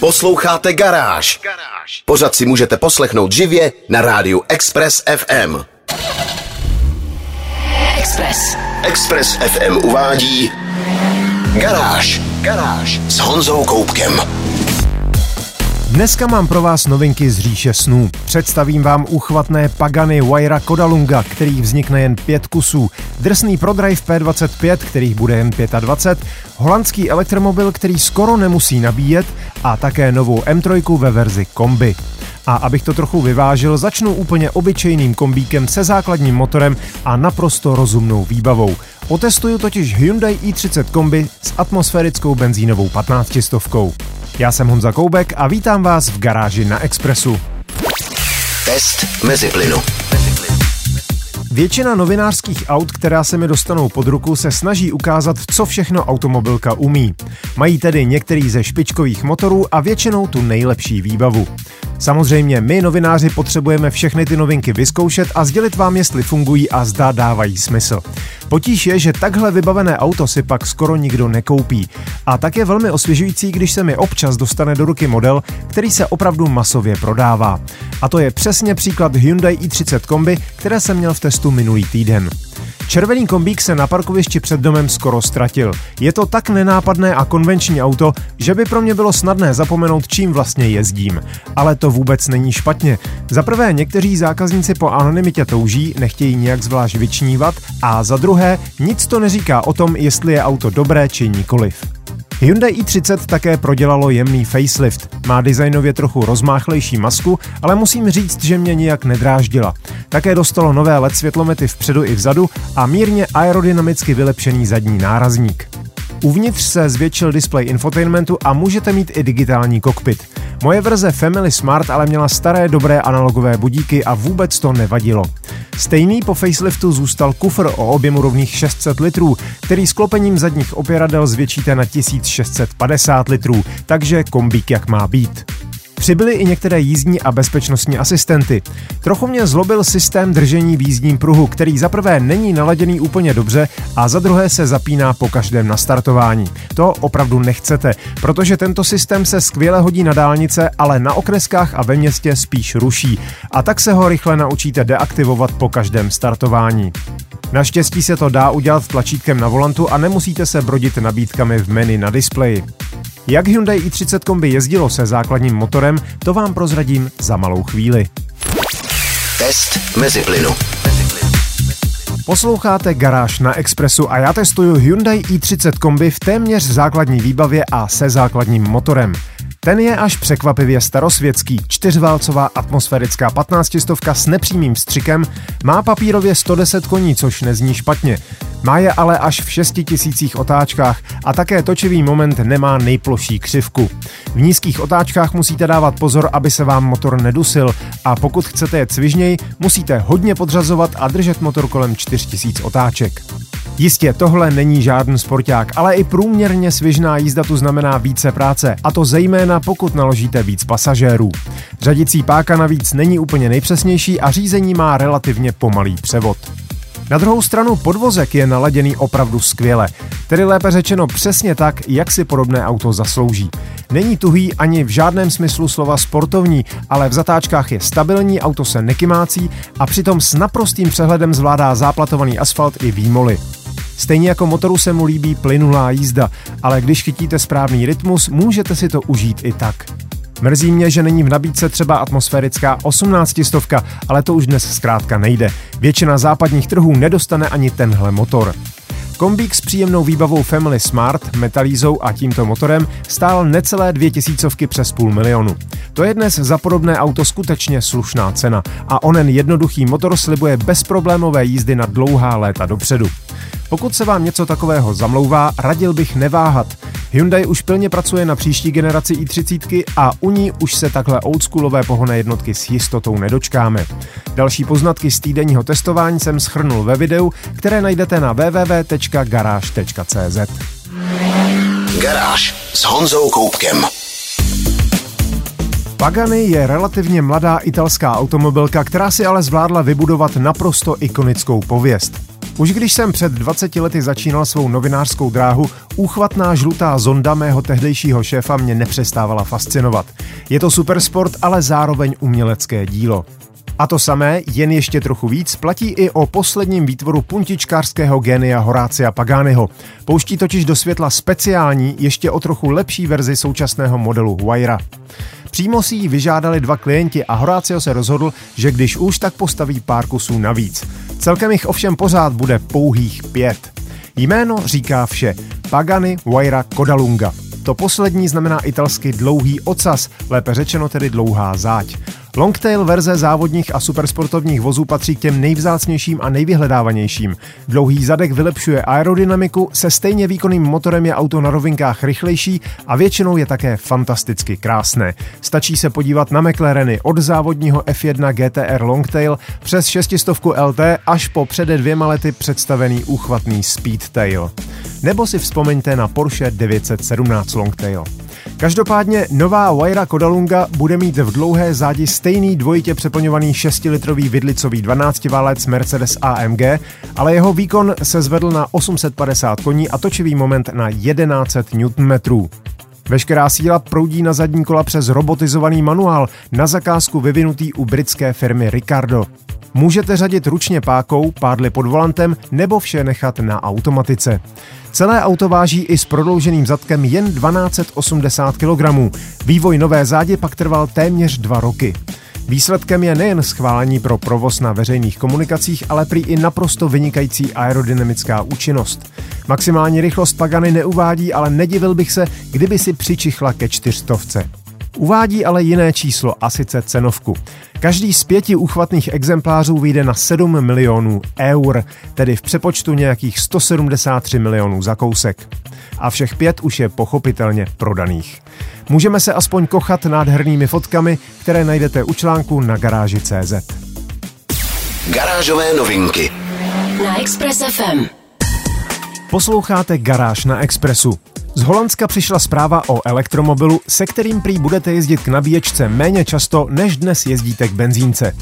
Posloucháte Garáž. Pořád si můžete poslechnout živě na rádiu Express FM. Express. Express FM uvádí Garáž. Garáž s Honzou Koupkem. Dneska mám pro vás novinky z říše snů. Představím vám uchvatné Pagany Waira Kodalunga, který vznikne jen pět kusů, drsný ProDrive P25, kterých bude jen 25, holandský elektromobil, který skoro nemusí nabíjet a také novou M3 ve verzi kombi. A abych to trochu vyvážil, začnu úplně obyčejným kombíkem se základním motorem a naprosto rozumnou výbavou. Otestuju totiž Hyundai i30 kombi s atmosférickou benzínovou 15 stovkou. Já jsem Honza Koubek a vítám vás v garáži na Expressu. Test mezi plynu. Většina novinářských aut, která se mi dostanou pod ruku, se snaží ukázat, co všechno automobilka umí. Mají tedy některý ze špičkových motorů a většinou tu nejlepší výbavu. Samozřejmě my, novináři, potřebujeme všechny ty novinky vyzkoušet a sdělit vám, jestli fungují a zda dávají smysl. Potíž je, že takhle vybavené auto si pak skoro nikdo nekoupí. A tak je velmi osvěžující, když se mi občas dostane do ruky model, který se opravdu masově prodává. A to je přesně příklad Hyundai i30 kombi, které jsem měl v testu minulý týden. Červený kombík se na parkovišti před domem skoro ztratil. Je to tak nenápadné a konvenční auto, že by pro mě bylo snadné zapomenout, čím vlastně jezdím. Ale to vůbec není špatně. Za prvé, někteří zákazníci po anonymitě touží, nechtějí nějak zvlášť vyčnívat a za druhé, nic to neříká o tom, jestli je auto dobré či nikoliv. Hyundai i30 také prodělalo jemný facelift. Má designově trochu rozmáchlejší masku, ale musím říct, že mě nijak nedráždila. Také dostalo nové LED světlomety vpředu i vzadu a mírně aerodynamicky vylepšený zadní nárazník. Uvnitř se zvětšil displej infotainmentu a můžete mít i digitální kokpit. Moje verze Family Smart ale měla staré dobré analogové budíky a vůbec to nevadilo. Stejný po faceliftu zůstal kufr o objemu rovných 600 litrů, který sklopením zadních opěradel zvětšíte na 1650 litrů, takže kombík jak má být. Přibyly i některé jízdní a bezpečnostní asistenty. Trochu mě zlobil systém držení v jízdním pruhu, který za prvé není naladěný úplně dobře a za druhé se zapíná po každém nastartování. To opravdu nechcete, protože tento systém se skvěle hodí na dálnice, ale na okreskách a ve městě spíš ruší. A tak se ho rychle naučíte deaktivovat po každém startování. Naštěstí se to dá udělat tlačítkem na volantu a nemusíte se brodit nabídkami v menu na displeji. Jak Hyundai i30 kombi jezdilo se základním motorem, to vám prozradím za malou chvíli. Test mezi plynu. Posloucháte Garáž na Expressu a já testuju Hyundai i30 kombi v téměř základní výbavě a se základním motorem. Ten je až překvapivě starosvětský, čtyřválcová atmosférická 15 stovka s nepřímým střikem, má papírově 110 koní, což nezní špatně. Má je ale až v 6000 otáčkách a také točivý moment nemá nejploší křivku. V nízkých otáčkách musíte dávat pozor, aby se vám motor nedusil a pokud chcete jet svižněji, musíte hodně podřazovat a držet motor kolem 4000 otáček. Jistě, tohle není žádný sporták, ale i průměrně svižná jízda tu znamená více práce, a to zejména pokud naložíte víc pasažérů. Řadicí páka navíc není úplně nejpřesnější a řízení má relativně pomalý převod. Na druhou stranu podvozek je naladěný opravdu skvěle, tedy lépe řečeno přesně tak, jak si podobné auto zaslouží. Není tuhý ani v žádném smyslu slova sportovní, ale v zatáčkách je stabilní, auto se nekymácí a přitom s naprostým přehledem zvládá záplatovaný asfalt i výmoly. Stejně jako motoru se mu líbí plynulá jízda, ale když chytíte správný rytmus, můžete si to užít i tak. Mrzí mě, že není v nabídce třeba atmosférická 18 stovka, ale to už dnes zkrátka nejde. Většina západních trhů nedostane ani tenhle motor. Kombík s příjemnou výbavou Family Smart, metalízou a tímto motorem stál necelé dvě tisícovky přes půl milionu. To je dnes za podobné auto skutečně slušná cena a onen jednoduchý motor slibuje bezproblémové jízdy na dlouhá léta dopředu. Pokud se vám něco takového zamlouvá, radil bych neváhat. Hyundai už plně pracuje na příští generaci i30 a u ní už se takhle oldschoolové pohonné jednotky s jistotou nedočkáme. Další poznatky z týdenního testování jsem schrnul ve videu, které najdete na www.garage.cz. Garáž s Honzou Koupkem. Pagani je relativně mladá italská automobilka, která si ale zvládla vybudovat naprosto ikonickou pověst. Už když jsem před 20 lety začínal svou novinářskou dráhu, úchvatná žlutá zonda mého tehdejšího šéfa mě nepřestávala fascinovat. Je to supersport, ale zároveň umělecké dílo. A to samé, jen ještě trochu víc, platí i o posledním výtvoru puntičkářského génia Horácia Paganiho. Pouští totiž do světla speciální, ještě o trochu lepší verzi současného modelu Huayra. Přímo si ji vyžádali dva klienti a Horácio se rozhodl, že když už tak postaví pár kusů navíc. Celkem jich ovšem pořád bude pouhých pět. Jméno říká vše. Pagani Huayra Kodalunga. To poslední znamená italsky dlouhý ocas, lépe řečeno tedy dlouhá záď. Longtail verze závodních a supersportovních vozů patří k těm nejvzácnějším a nejvyhledávanějším. Dlouhý zadek vylepšuje aerodynamiku, se stejně výkonným motorem je auto na rovinkách rychlejší a většinou je také fantasticky krásné. Stačí se podívat na McLareny od závodního F1 GTR Longtail přes 600 LT až po přede dvěma lety představený úchvatný Speedtail. Nebo si vzpomeňte na Porsche 917 Longtail. Každopádně nová Waira Kodalunga bude mít v dlouhé zádi stejný dvojitě přeplňovaný 6-litrový vidlicový 12-válec Mercedes AMG, ale jeho výkon se zvedl na 850 koní a točivý moment na 1100 Nm. Veškerá síla proudí na zadní kola přes robotizovaný manuál na zakázku vyvinutý u britské firmy Ricardo. Můžete řadit ručně pákou, pádly pod volantem nebo vše nechat na automatice. Celé auto váží i s prodlouženým zadkem jen 1280 kg. Vývoj nové zádě pak trval téměř dva roky. Výsledkem je nejen schválení pro provoz na veřejných komunikacích, ale prý i naprosto vynikající aerodynamická účinnost. Maximální rychlost Pagany neuvádí, ale nedivil bych se, kdyby si přičichla ke čtyřstovce. Uvádí ale jiné číslo, a sice cenovku. Každý z pěti uchvatných exemplářů vyjde na 7 milionů eur, tedy v přepočtu nějakých 173 milionů za kousek. A všech pět už je pochopitelně prodaných. Můžeme se aspoň kochat nádhernými fotkami, které najdete u článku na garáži CZ. Garážové novinky na Express FM. Posloucháte Garáž na Expressu. Z Holandska přišla zpráva o elektromobilu, se kterým prý budete jezdit k nabíječce méně často, než dnes jezdíte k benzínce.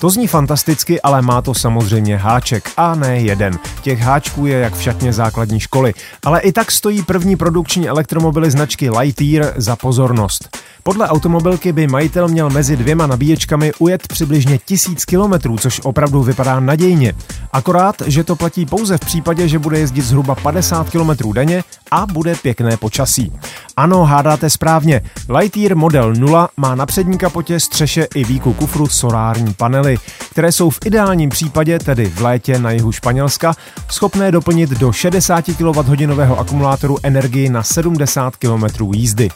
To zní fantasticky, ale má to samozřejmě háček. A ne jeden. Těch háčků je jak v šatně základní školy. Ale i tak stojí první produkční elektromobily značky Lightyear za pozornost. Podle automobilky by majitel měl mezi dvěma nabíječkami ujet přibližně tisíc kilometrů, což opravdu vypadá nadějně. Akorát, že to platí pouze v případě, že bude jezdit zhruba 50 kilometrů denně a bude pěkné počasí. Ano, hádáte správně. Lightyear Model 0 má na přední kapotě, střeše i výku kufru solární panely, které jsou v ideálním případě, tedy v létě na jihu Španělska, schopné doplnit do 60 kWh akumulátoru energii na 70 km jízdy.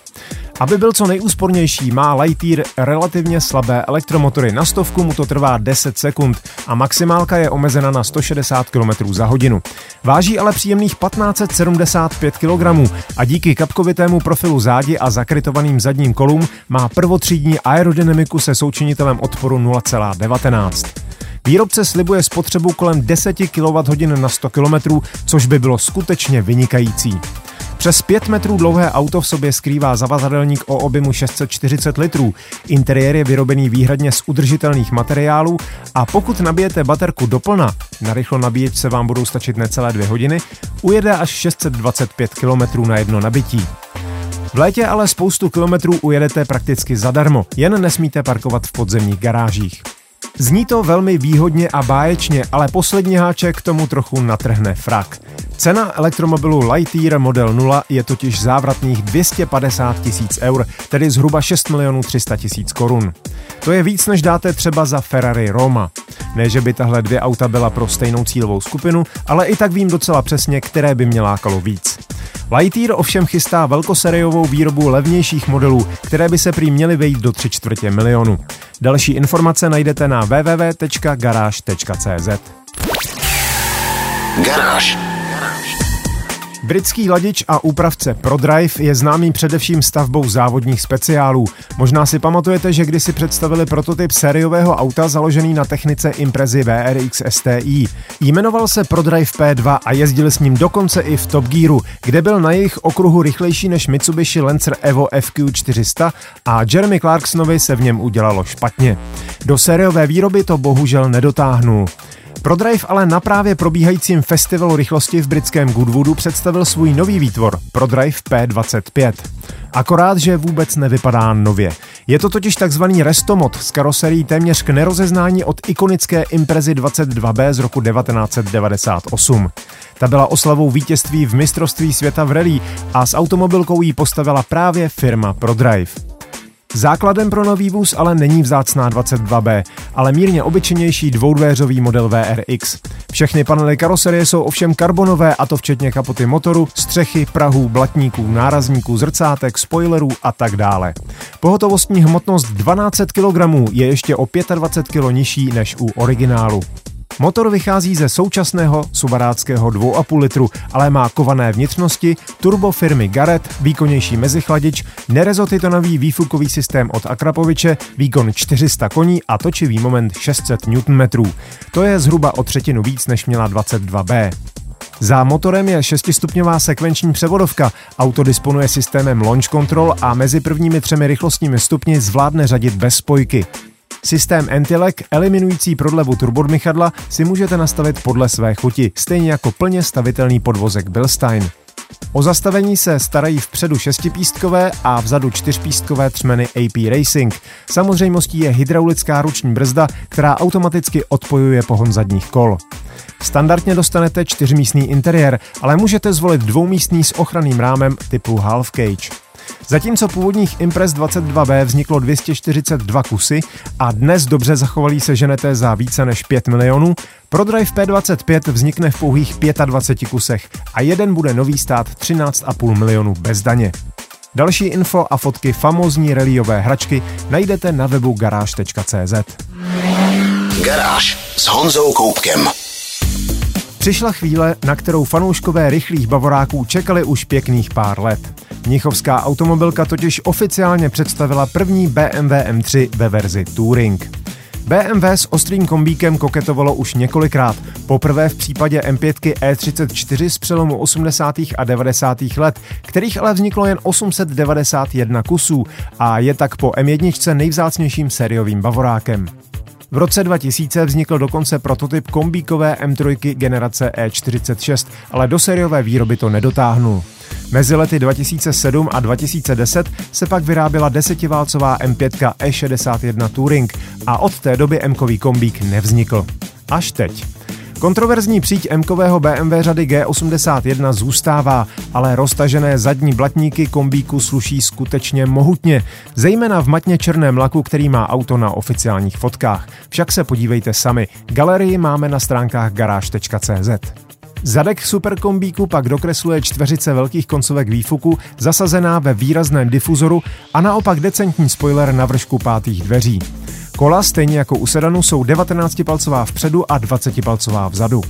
Aby byl co nejúspornější, má Lightyear relativně slabé elektromotory. Na stovku mu to trvá 10 sekund a maximálka je omezena na 160 km za hodinu. Váží ale příjemných 1575 kg a díky kapkovitému profilu zádi a zakrytovaným zadním kolům má prvotřídní aerodynamiku se součinitelem odporu 0,19. Výrobce slibuje spotřebu kolem 10 kWh na 100 km, což by bylo skutečně vynikající. Přes 5 metrů dlouhé auto v sobě skrývá zavazadelník o objemu 640 litrů. Interiér je vyrobený výhradně z udržitelných materiálů a pokud nabijete baterku doplna, na rychlo nabíječ vám budou stačit necelé dvě hodiny, ujede až 625 km na jedno nabití. V létě ale spoustu kilometrů ujedete prakticky zadarmo, jen nesmíte parkovat v podzemních garážích. Zní to velmi výhodně a báječně, ale poslední háček tomu trochu natrhne frak. Cena elektromobilu Lightyear Model 0 je totiž závratných 250 tisíc eur, tedy zhruba 6 milionů 300 tisíc korun. To je víc, než dáte třeba za Ferrari Roma. Ne, že by tahle dvě auta byla pro stejnou cílovou skupinu, ale i tak vím docela přesně, které by mě lákalo víc. Lightyear ovšem chystá velkoseriovou výrobu levnějších modelů, které by se prý měly vejít do 3 čtvrtě milionu. Další informace najdete na www.garage.cz. Garáž. Britský ladič a úpravce ProDrive je známý především stavbou závodních speciálů. Možná si pamatujete, že kdysi představili prototyp sériového auta založený na technice Imprezy VRX STI. Jmenoval se ProDrive P2 a jezdili s ním dokonce i v Top Gearu, kde byl na jejich okruhu rychlejší než Mitsubishi Lancer Evo FQ400 a Jeremy Clarksonovi se v něm udělalo špatně. Do sériové výroby to bohužel nedotáhnul. ProDrive ale na právě probíhajícím festivalu rychlosti v britském Goodwoodu představil svůj nový výtvor ProDrive P25. Akorát, že vůbec nevypadá nově. Je to totiž takzvaný restomod s karoserií téměř k nerozeznání od ikonické Imprezy 22B z roku 1998. Ta byla oslavou vítězství v mistrovství světa v rally a s automobilkou ji postavila právě firma ProDrive. Základem pro nový vůz ale není vzácná 22B, ale mírně obyčejnější dvoudvéřový model VRX. Všechny panely karoserie jsou ovšem karbonové a to včetně kapoty motoru, střechy, prahů, blatníků, nárazníků, zrcátek, spoilerů a tak dále. Pohotovostní hmotnost 12 kg je ještě o 25 kg nižší než u originálu. Motor vychází ze současného subaráckého 2,5 litru, ale má kované vnitřnosti, turbo firmy Garrett, výkonnější mezichladič, nerezotitonový výfukový systém od Akrapoviče, výkon 400 koní a točivý moment 600 Nm. To je zhruba o třetinu víc, než měla 22B. Za motorem je šestistupňová sekvenční převodovka, auto disponuje systémem launch control a mezi prvními třemi rychlostními stupni zvládne řadit bez spojky. Systém Entilek, eliminující prodlevu turbodmychadla, si můžete nastavit podle své chuti, stejně jako plně stavitelný podvozek Bilstein. O zastavení se starají vpředu šestipístkové a vzadu čtyřpístkové třmeny AP Racing. Samozřejmostí je hydraulická ruční brzda, která automaticky odpojuje pohon zadních kol. Standardně dostanete čtyřmístný interiér, ale můžete zvolit dvoumístný s ochranným rámem typu half cage. Zatímco původních Impress 22B vzniklo 242 kusy a dnes dobře zachovalý se ženete za více než 5 milionů, ProDrive P25 vznikne v pouhých 25 kusech a jeden bude nový stát 13,5 milionů bez daně. Další info a fotky famózní reliové hračky najdete na webu garáž.cz. Garáž s Honzou Koupkem. Přišla chvíle, na kterou fanouškové rychlých bavoráků čekali už pěkných pár let. Mnichovská automobilka totiž oficiálně představila první BMW M3 ve verzi Touring. BMW s ostrým kombíkem koketovalo už několikrát. Poprvé v případě M5 E34 z přelomu 80. a 90. let, kterých ale vzniklo jen 891 kusů a je tak po M1 nejvzácnějším sériovým bavorákem. V roce 2000 vznikl dokonce prototyp kombíkové M3 generace E46, ale do sériové výroby to nedotáhnul. Mezi lety 2007 a 2010 se pak vyráběla desetiválcová M5 E61 Touring a od té doby M-kový kombík nevznikl. Až teď. Kontroverzní příď M-kového BMW řady G81 zůstává, ale roztažené zadní blatníky kombíku sluší skutečně mohutně, zejména v matně černém laku, který má auto na oficiálních fotkách. Však se podívejte sami, galerii máme na stránkách garáž.cz. Zadek superkombíku pak dokresluje čtveřice velkých koncovek výfuku zasazená ve výrazném difuzoru a naopak decentní spoiler na vršku pátých dveří. Kola, stejně jako u sedanu, jsou 19-palcová vpředu a 20-palcová vzadu.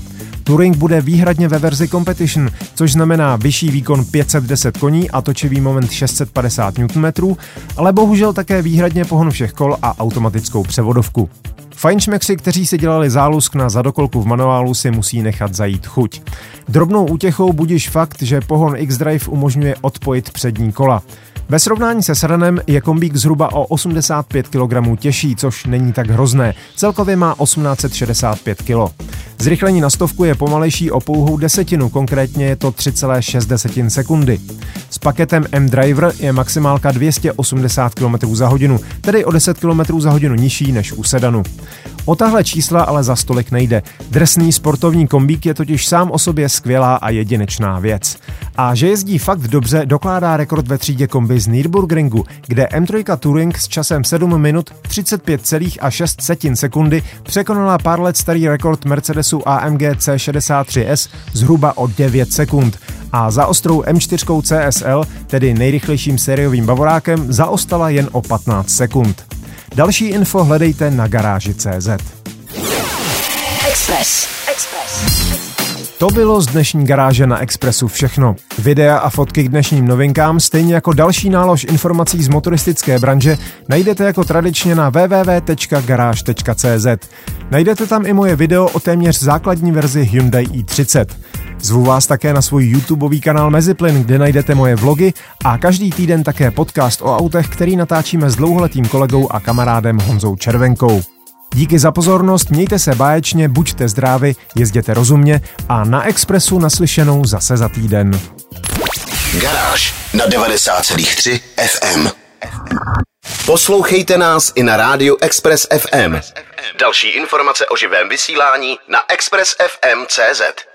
Touring bude výhradně ve verzi Competition, což znamená vyšší výkon 510 koní a točivý moment 650 Nm, ale bohužel také výhradně pohon všech kol a automatickou převodovku. Fajnšmekři, kteří si dělali zálusk na zadokolku v manuálu, si musí nechat zajít chuť. Drobnou útěchou budíš fakt, že pohon X-Drive umožňuje odpojit přední kola. Ve srovnání se sedanem je kombík zhruba o 85 kg těžší, což není tak hrozné. Celkově má 1865 kg. Zrychlení na stovku je pomalejší o pouhou desetinu, konkrétně je to 3,6 sekundy. S paketem M-Driver je maximálka 280 km za hodinu, tedy o 10 km za hodinu nižší než u sedanu. O tahle čísla ale za stolik nejde. Drsný sportovní kombík je totiž sám o sobě skvělá a jedinečná věc. A že jezdí fakt dobře, dokládá rekord ve třídě kombi z Nürburgringu, kde M3 Touring s časem 7 minut 35,6 sekundy překonala pár let starý rekord Mercedesu AMG C63S zhruba o 9 sekund a za ostrou M4 CSL, tedy nejrychlejším sériovým bavorákem, zaostala jen o 15 sekund. Další info hledejte na garáži.cz. Express. Express. To bylo z dnešní garáže na Expressu všechno. Videa a fotky k dnešním novinkám, stejně jako další nálož informací z motoristické branže, najdete jako tradičně na www.garage.cz. Najdete tam i moje video o téměř základní verzi Hyundai i30. Zvu vás také na svůj YouTubeový kanál Meziplyn, kde najdete moje vlogy a každý týden také podcast o autech, který natáčíme s dlouholetým kolegou a kamarádem Honzou Červenkou. Díky za pozornost, mějte se báječně, buďte zdraví, jezděte rozumně a na Expressu naslyšenou zase za týden. Garáž na 90,3 FM. Poslouchejte nás i na rádiu Express FM. Další informace o živém vysílání na expressfm.cz.